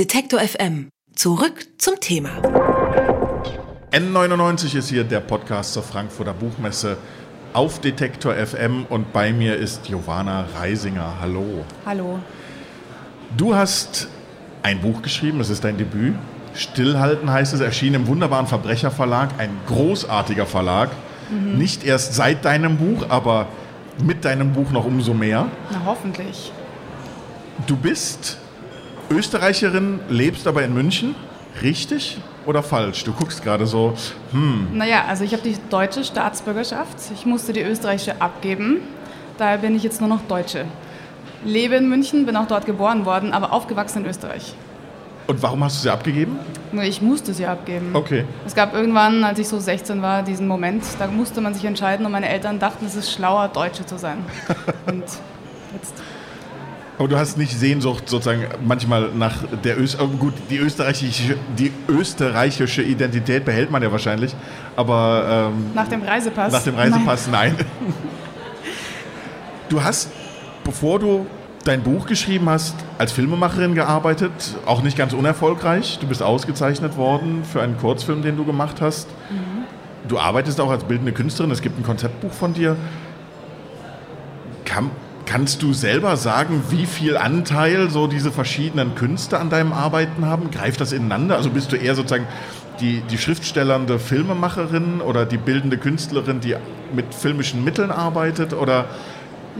Detektor FM. Zurück zum Thema. N99 ist hier der Podcast zur Frankfurter Buchmesse auf Detektor FM und bei mir ist Giovanna Reisinger. Hallo. Hallo. Du hast ein Buch geschrieben, es ist dein Debüt. Stillhalten heißt es, erschien im wunderbaren Verbrecherverlag, ein großartiger Verlag. Mhm. Nicht erst seit deinem Buch, aber mit deinem Buch noch umso mehr. Na, hoffentlich. Du bist Österreicherin, lebst aber in München. Richtig oder falsch? Du guckst gerade so, hm. Naja, also ich habe die deutsche Staatsbürgerschaft. Ich musste die österreichische abgeben. Daher bin ich jetzt nur noch Deutsche. Lebe in München, bin auch dort geboren worden, aber aufgewachsen in Österreich. Und warum hast du sie abgegeben? Nur ich musste sie abgeben. Okay. Es gab irgendwann, als ich so 16 war, diesen Moment, da musste man sich entscheiden und meine Eltern dachten, es ist schlauer, Deutsche zu sein. und jetzt aber du hast nicht Sehnsucht sozusagen manchmal nach der Öst oh, gut die österreichische die österreichische Identität behält man ja wahrscheinlich, aber ähm, nach dem Reisepass. Nach dem Reisepass nein. nein. Du hast bevor du dein Buch geschrieben hast, als Filmemacherin gearbeitet, auch nicht ganz unerfolgreich. Du bist ausgezeichnet worden für einen Kurzfilm, den du gemacht hast. Mhm. Du arbeitest auch als bildende Künstlerin. Es gibt ein Konzeptbuch von dir. Kann, Kannst du selber sagen, wie viel Anteil so diese verschiedenen Künste an deinem Arbeiten haben? Greift das ineinander? Also bist du eher sozusagen die, die schriftstellernde Filmemacherin oder die bildende Künstlerin, die mit filmischen Mitteln arbeitet? Oder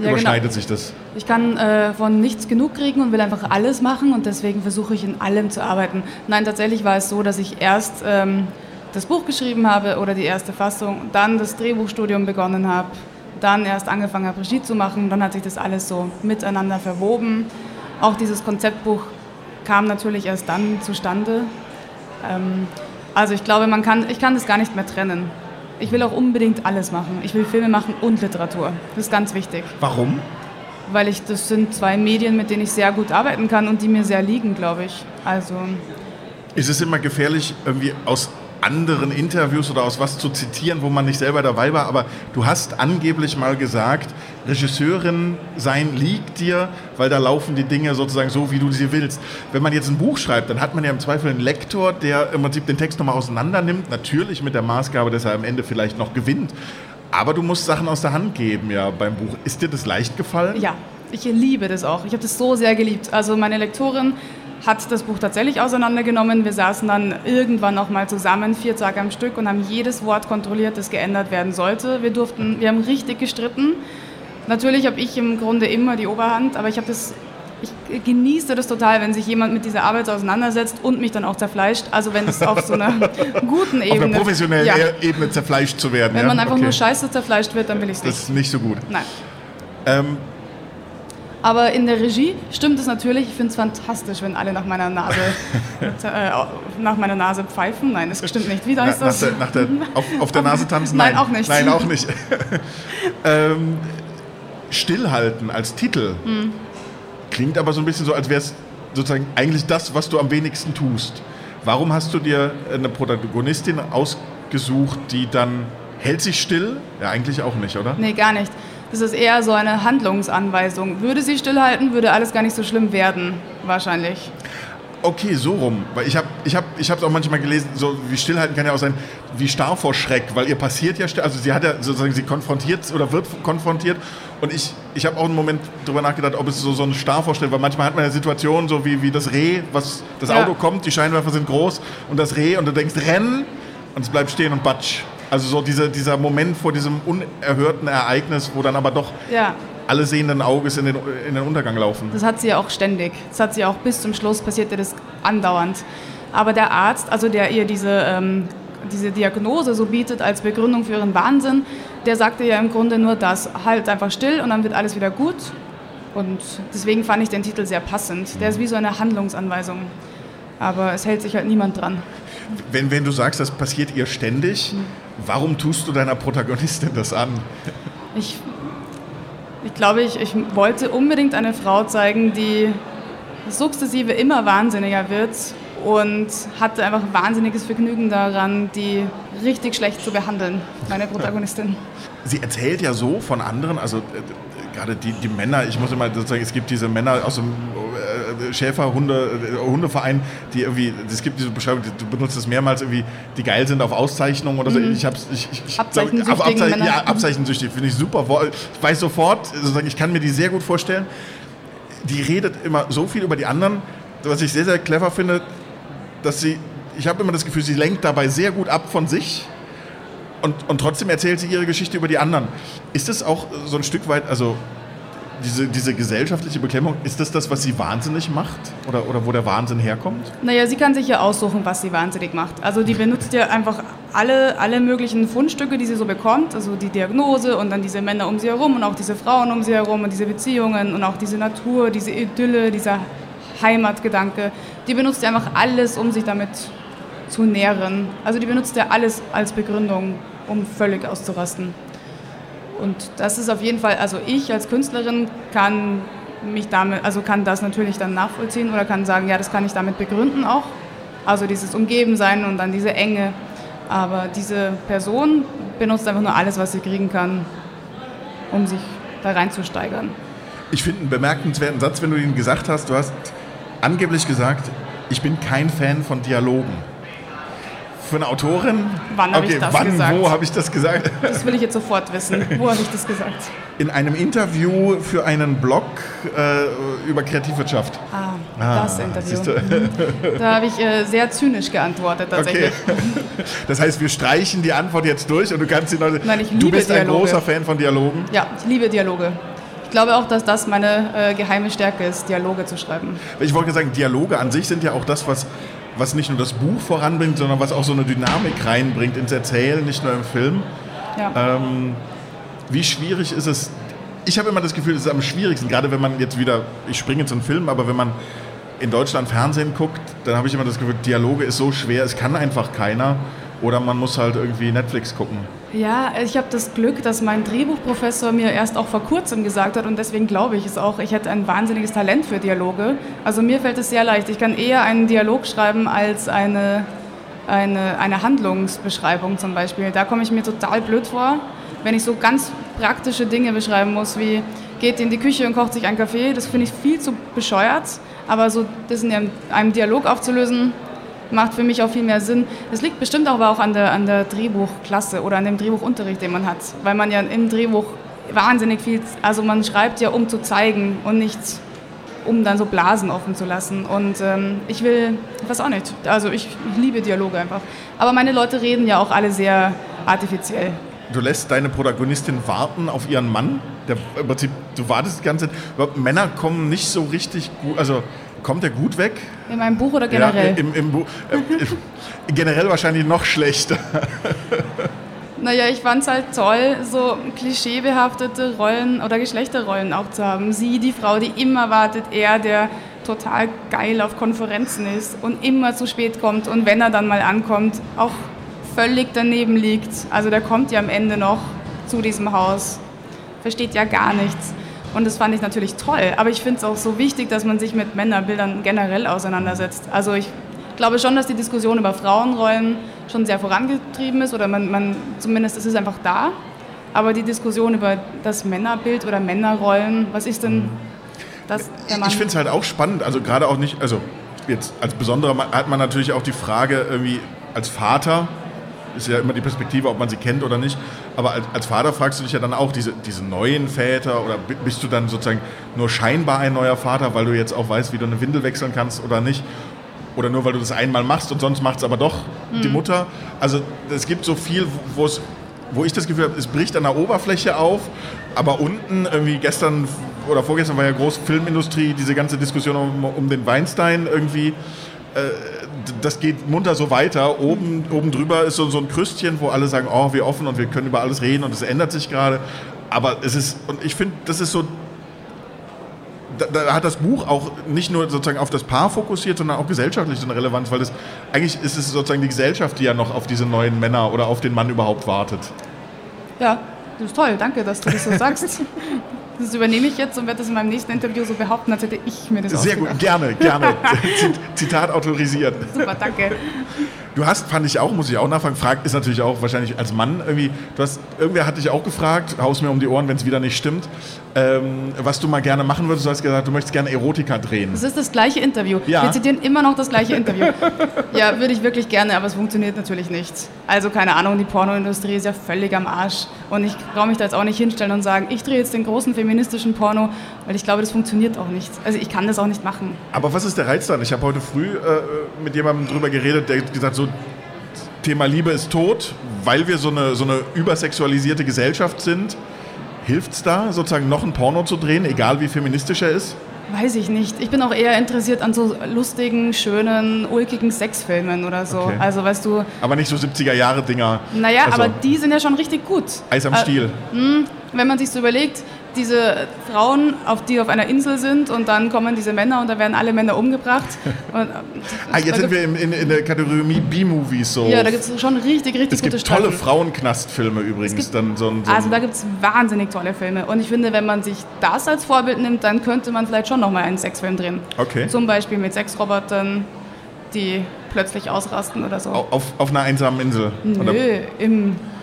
ja, überschneidet genau. sich das? Ich kann äh, von nichts genug kriegen und will einfach alles machen und deswegen versuche ich in allem zu arbeiten. Nein, tatsächlich war es so, dass ich erst ähm, das Buch geschrieben habe oder die erste Fassung, dann das Drehbuchstudium begonnen habe dann erst angefangen habe, Regie zu machen. Dann hat sich das alles so miteinander verwoben. Auch dieses Konzeptbuch kam natürlich erst dann zustande. Ähm, also ich glaube, man kann, ich kann das gar nicht mehr trennen. Ich will auch unbedingt alles machen. Ich will Filme machen und Literatur. Das ist ganz wichtig. Warum? Weil ich, das sind zwei Medien, mit denen ich sehr gut arbeiten kann und die mir sehr liegen, glaube ich. Also ist es immer gefährlich, irgendwie aus anderen Interviews oder aus was zu zitieren, wo man nicht selber dabei war, aber du hast angeblich mal gesagt, Regisseurin sein liegt dir, weil da laufen die Dinge sozusagen so, wie du sie willst. Wenn man jetzt ein Buch schreibt, dann hat man ja im Zweifel einen Lektor, der im Prinzip den Text nochmal auseinander nimmt, natürlich mit der Maßgabe, dass er am Ende vielleicht noch gewinnt. Aber du musst Sachen aus der Hand geben, ja, beim Buch. Ist dir das leicht gefallen? Ja, ich liebe das auch. Ich habe das so sehr geliebt. Also meine Lektorin hat das Buch tatsächlich auseinandergenommen. Wir saßen dann irgendwann noch mal zusammen, vier Tage am Stück, und haben jedes Wort kontrolliert, das geändert werden sollte. Wir durften, wir haben richtig gestritten. Natürlich habe ich im Grunde immer die Oberhand, aber ich habe das ich genieße das total, wenn sich jemand mit dieser Arbeit auseinandersetzt und mich dann auch zerfleischt. Also wenn es auf so einer guten Ebene... Auf einer professionellen ja. Ebene zerfleischt zu werden. Wenn ja? man einfach okay. nur scheiße zerfleischt wird, dann will ich es nicht. Das ist nicht so gut. Nein. Ähm, aber in der Regie stimmt es natürlich. Ich finde es fantastisch, wenn alle nach meiner Nase, äh, nach meiner Nase pfeifen. Nein, das stimmt nicht. Wie heißt Na, das? Nach der, nach der, auf, auf, der Nase tanzen? Nein, Nein auch nicht. Nein, auch nicht. ähm, Stillhalten als Titel hm. klingt aber so ein bisschen so, als wäre es sozusagen eigentlich das, was du am wenigsten tust. Warum hast du dir eine Protagonistin ausgesucht, die dann hält sich still? Ja, eigentlich auch nicht, oder? Nee, gar nicht. Das ist eher so eine Handlungsanweisung. Würde sie stillhalten, würde alles gar nicht so schlimm werden, wahrscheinlich. Okay, so rum. Weil ich habe ich hab, ich auch manchmal gelesen, so wie stillhalten kann ja auch sein, wie starr vor Schreck, weil ihr passiert ja, also sie hat ja sozusagen, sie konfrontiert oder wird konfrontiert und ich, ich habe auch einen Moment darüber nachgedacht, ob es so, so ein starr vorstellt, weil manchmal hat man ja Situationen so wie, wie das Reh, was, das ja. Auto kommt, die Scheinwerfer sind groß und das Reh und du denkst, rennen und es bleibt stehen und batsch. Also so diese, dieser Moment vor diesem unerhörten Ereignis, wo dann aber doch ja. alle sehenden Auges in den, in den Untergang laufen. Das hat sie ja auch ständig. Das hat sie auch bis zum Schluss passierte das andauernd. Aber der Arzt, also der ihr diese, ähm, diese Diagnose so bietet als Begründung für ihren Wahnsinn, der sagte ja im Grunde nur das, halt einfach still und dann wird alles wieder gut. Und deswegen fand ich den Titel sehr passend. Der ist wie so eine Handlungsanweisung. Aber es hält sich halt niemand dran. Wenn, wenn du sagst, das passiert ihr ständig, mhm Warum tust du deiner Protagonistin das an? Ich, ich glaube, ich, ich wollte unbedingt eine Frau zeigen, die sukzessive immer wahnsinniger wird und hatte einfach wahnsinniges Vergnügen daran, die richtig schlecht zu behandeln, meine Protagonistin. Sie erzählt ja so von anderen, also äh, gerade die, die Männer, ich muss immer sozusagen, es gibt diese Männer aus dem Schäferhunde, äh, Hundeverein, die irgendwie, es gibt diese Beschreibung, du benutzt es mehrmals irgendwie, die geil sind auf Auszeichnungen oder so. Mhm. Ich hab's, ich, ich, ich Abzeichensüchtigen glaub, Abzeichen, Männer. ja, Abzeichensüchtig finde ich super. Ich weiß sofort, sozusagen, ich kann mir die sehr gut vorstellen. Die redet immer so viel über die anderen, was ich sehr, sehr clever finde, dass sie, ich habe immer das Gefühl, sie lenkt dabei sehr gut ab von sich und, und trotzdem erzählt sie ihre Geschichte über die anderen. Ist das auch so ein Stück weit, also diese, diese gesellschaftliche Beklemmung, ist das das, was sie wahnsinnig macht? Oder, oder wo der Wahnsinn herkommt? Naja, sie kann sich ja aussuchen, was sie wahnsinnig macht. Also die benutzt ja einfach alle, alle möglichen Fundstücke, die sie so bekommt. Also die Diagnose und dann diese Männer um sie herum und auch diese Frauen um sie herum und diese Beziehungen und auch diese Natur, diese Idylle, dieser Heimatgedanke. Die benutzt ja einfach alles, um sich damit zu nähren. Also die benutzt ja alles als Begründung, um völlig auszurasten. Und das ist auf jeden Fall, also ich als Künstlerin kann mich damit, also kann das natürlich dann nachvollziehen oder kann sagen, ja, das kann ich damit begründen auch. Also dieses Umgebensein und dann diese Enge. Aber diese Person benutzt einfach nur alles, was sie kriegen kann, um sich da reinzusteigern. Ich finde einen bemerkenswerten Satz, wenn du ihn gesagt hast. Du hast angeblich gesagt, ich bin kein Fan von Dialogen. Für eine Autorin? Wann habe okay, ich das wann, gesagt? wo habe ich das gesagt? Das will ich jetzt sofort wissen. Wo habe ich das gesagt? In einem Interview für einen Blog äh, über Kreativwirtschaft. Ah, Ah, das Interview. du. Mhm. Da habe ich äh, sehr zynisch geantwortet tatsächlich. Okay. Das heißt, wir streichen die Antwort jetzt durch und du kannst sie noch. Nein, ich du liebe bist ein Dialoge. großer Fan von Dialogen. Ja, ich liebe Dialoge. Ich glaube auch, dass das meine äh, geheime Stärke ist, Dialoge zu schreiben. Ich wollte sagen, Dialoge an sich sind ja auch das, was, was nicht nur das Buch voranbringt, sondern was auch so eine Dynamik reinbringt ins Erzählen, nicht nur im Film. Ja. Ähm, wie schwierig ist es? Ich habe immer das Gefühl, es ist am schwierigsten, gerade wenn man jetzt wieder, ich springe jetzt in einen Film, aber wenn man in Deutschland Fernsehen guckt, dann habe ich immer das Gefühl, Dialoge ist so schwer, es kann einfach keiner. Oder man muss halt irgendwie Netflix gucken. Ja, ich habe das Glück, dass mein Drehbuchprofessor mir erst auch vor kurzem gesagt hat und deswegen glaube ich es auch, ich hätte ein wahnsinniges Talent für Dialoge. Also mir fällt es sehr leicht. Ich kann eher einen Dialog schreiben als eine, eine, eine Handlungsbeschreibung zum Beispiel. Da komme ich mir total blöd vor, wenn ich so ganz praktische Dinge beschreiben muss, wie geht in die Küche und kocht sich einen Kaffee. Das finde ich viel zu bescheuert. Aber so das in einem- Dialog aufzulösen, macht für mich auch viel mehr Sinn. Das liegt bestimmt aber auch an der, an der Drehbuchklasse oder an dem Drehbuchunterricht, den man hat. Weil man ja im Drehbuch wahnsinnig viel, also man schreibt ja, um zu zeigen und nicht um dann so Blasen offen zu lassen. Und ähm, ich will, ich weiß auch nicht, also ich, ich liebe Dialoge einfach. Aber meine Leute reden ja auch alle sehr artifiziell. Du lässt deine Protagonistin warten auf ihren Mann. Der, du wartest die ganze Zeit. Männer kommen nicht so richtig gut. Also kommt er gut weg? In meinem Buch oder generell? Ja, im, im, Bu- äh, generell wahrscheinlich noch schlechter. Naja, ich fand es halt toll, so klischeebehaftete Rollen oder Geschlechterrollen auch zu haben. Sie, die Frau, die immer wartet, er, der total geil auf Konferenzen ist und immer zu spät kommt und wenn er dann mal ankommt, auch völlig daneben liegt. Also der kommt ja am Ende noch zu diesem Haus, versteht ja gar nichts. Und das fand ich natürlich toll. Aber ich finde es auch so wichtig, dass man sich mit Männerbildern generell auseinandersetzt. Also ich glaube schon, dass die Diskussion über Frauenrollen schon sehr vorangetrieben ist oder man, man zumindest es ist einfach da. Aber die Diskussion über das Männerbild oder Männerrollen, was ist denn das? Ich finde es halt auch spannend. Also gerade auch nicht, also jetzt als besonderer hat man natürlich auch die Frage irgendwie als Vater, ist ja immer die Perspektive, ob man sie kennt oder nicht. Aber als, als Vater fragst du dich ja dann auch, diese, diese neuen Väter oder bi- bist du dann sozusagen nur scheinbar ein neuer Vater, weil du jetzt auch weißt, wie du eine Windel wechseln kannst oder nicht? Oder nur weil du das einmal machst und sonst macht es aber doch die Mutter. Also es gibt so viel, wo es wo ich das Gefühl habe, es bricht an der Oberfläche auf, aber unten, irgendwie gestern oder vorgestern war ja groß Filmindustrie, diese ganze Diskussion um, um den Weinstein irgendwie, äh, das geht munter so weiter. Oben, oben drüber ist so, so ein Krüstchen, wo alle sagen, oh, wir offen und wir können über alles reden und es ändert sich gerade. Aber es ist, und ich finde, das ist so da, da hat das Buch auch nicht nur sozusagen auf das Paar fokussiert, sondern auch gesellschaftlich eine Relevanz, weil das eigentlich ist es sozusagen die Gesellschaft, die ja noch auf diese neuen Männer oder auf den Mann überhaupt wartet. Ja, das ist toll, danke, dass du das so sagst. Das übernehme ich jetzt und werde das in meinem nächsten Interview so behaupten, als hätte ich mir das Sehr gut, gerne, gerne. Zit- Zitat autorisiert. Super, danke. Du hast, fand ich auch, muss ich auch nachfragen, fragt ist natürlich auch wahrscheinlich als Mann irgendwie, du hast, irgendwer hat dich auch gefragt, haus mir um die Ohren, wenn es wieder nicht stimmt, ähm, was du mal gerne machen würdest. Du hast gesagt, du möchtest gerne Erotika drehen. Das ist das gleiche Interview. Ja. Wir zitieren immer noch das gleiche Interview. ja, würde ich wirklich gerne, aber es funktioniert natürlich nicht. Also keine Ahnung, die Pornoindustrie ist ja völlig am Arsch. Und ich brauche mich da jetzt auch nicht hinstellen und sagen, ich drehe jetzt den großen feministischen Porno, weil ich glaube, das funktioniert auch nicht. Also ich kann das auch nicht machen. Aber was ist der Reiz dann? Ich habe heute früh äh, mit jemandem drüber geredet, der gesagt, so Thema Liebe ist tot, weil wir so eine, so eine übersexualisierte Gesellschaft sind. Hilft es da, sozusagen noch ein Porno zu drehen, egal wie feministisch er ist? Weiß ich nicht. Ich bin auch eher interessiert an so lustigen, schönen, ulkigen Sexfilmen oder so. Okay. Also weißt du, Aber nicht so 70er-Jahre-Dinger. naja, Also, aber die sind ja schon richtig gut. Eis am Äh, Stiel. Wenn man sich so überlegt, diese Frauen, auf die auf einer Insel sind und dann kommen diese Männer und da werden alle Männer umgebracht. Und, Ah, jetzt sind wir in, in, in der Kategorie B-Movies so. Ja, da gibt es schon richtig, richtig es gute gibt tolle. Frauenknastfilme übrigens. gibt- dann so ein, so ein, Also da gibt es wahnsinnig tolle Filme. Und ich finde, wenn man sich das als Vorbild nimmt, dann könnte man vielleicht schon nochmal einen Sexfilm drehen. Okay. Zum Beispiel mit Sexrobotern, die plötzlich ausrasten oder so. auf, auf einer einsamen Insel. Oder Nö,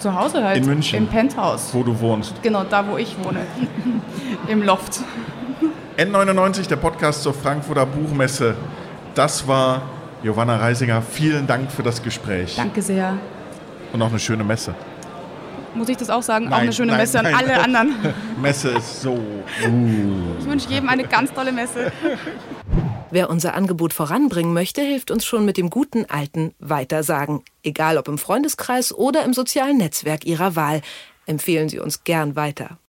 im Zuhause halt. In München. Im Penthouse. wo du wohnst. Genau, da wo ich wohne. Im Loft. N99, der Podcast zur Frankfurter Buchmesse. Das war Giovanna Reisinger. Vielen Dank für das Gespräch. Danke sehr. Und auch eine schöne Messe. Muss ich das auch sagen? auch Nein, eine schöne nein, Messe an nein. alle anderen. Messe ist so. Ich wünsche jedem eine ganz tolle Messe. Wer unser Angebot voranbringen möchte, hilft uns schon mit dem guten alten Weitersagen. Egal ob im Freundeskreis oder im sozialen Netzwerk Ihrer Wahl. Empfehlen Sie uns gern weiter.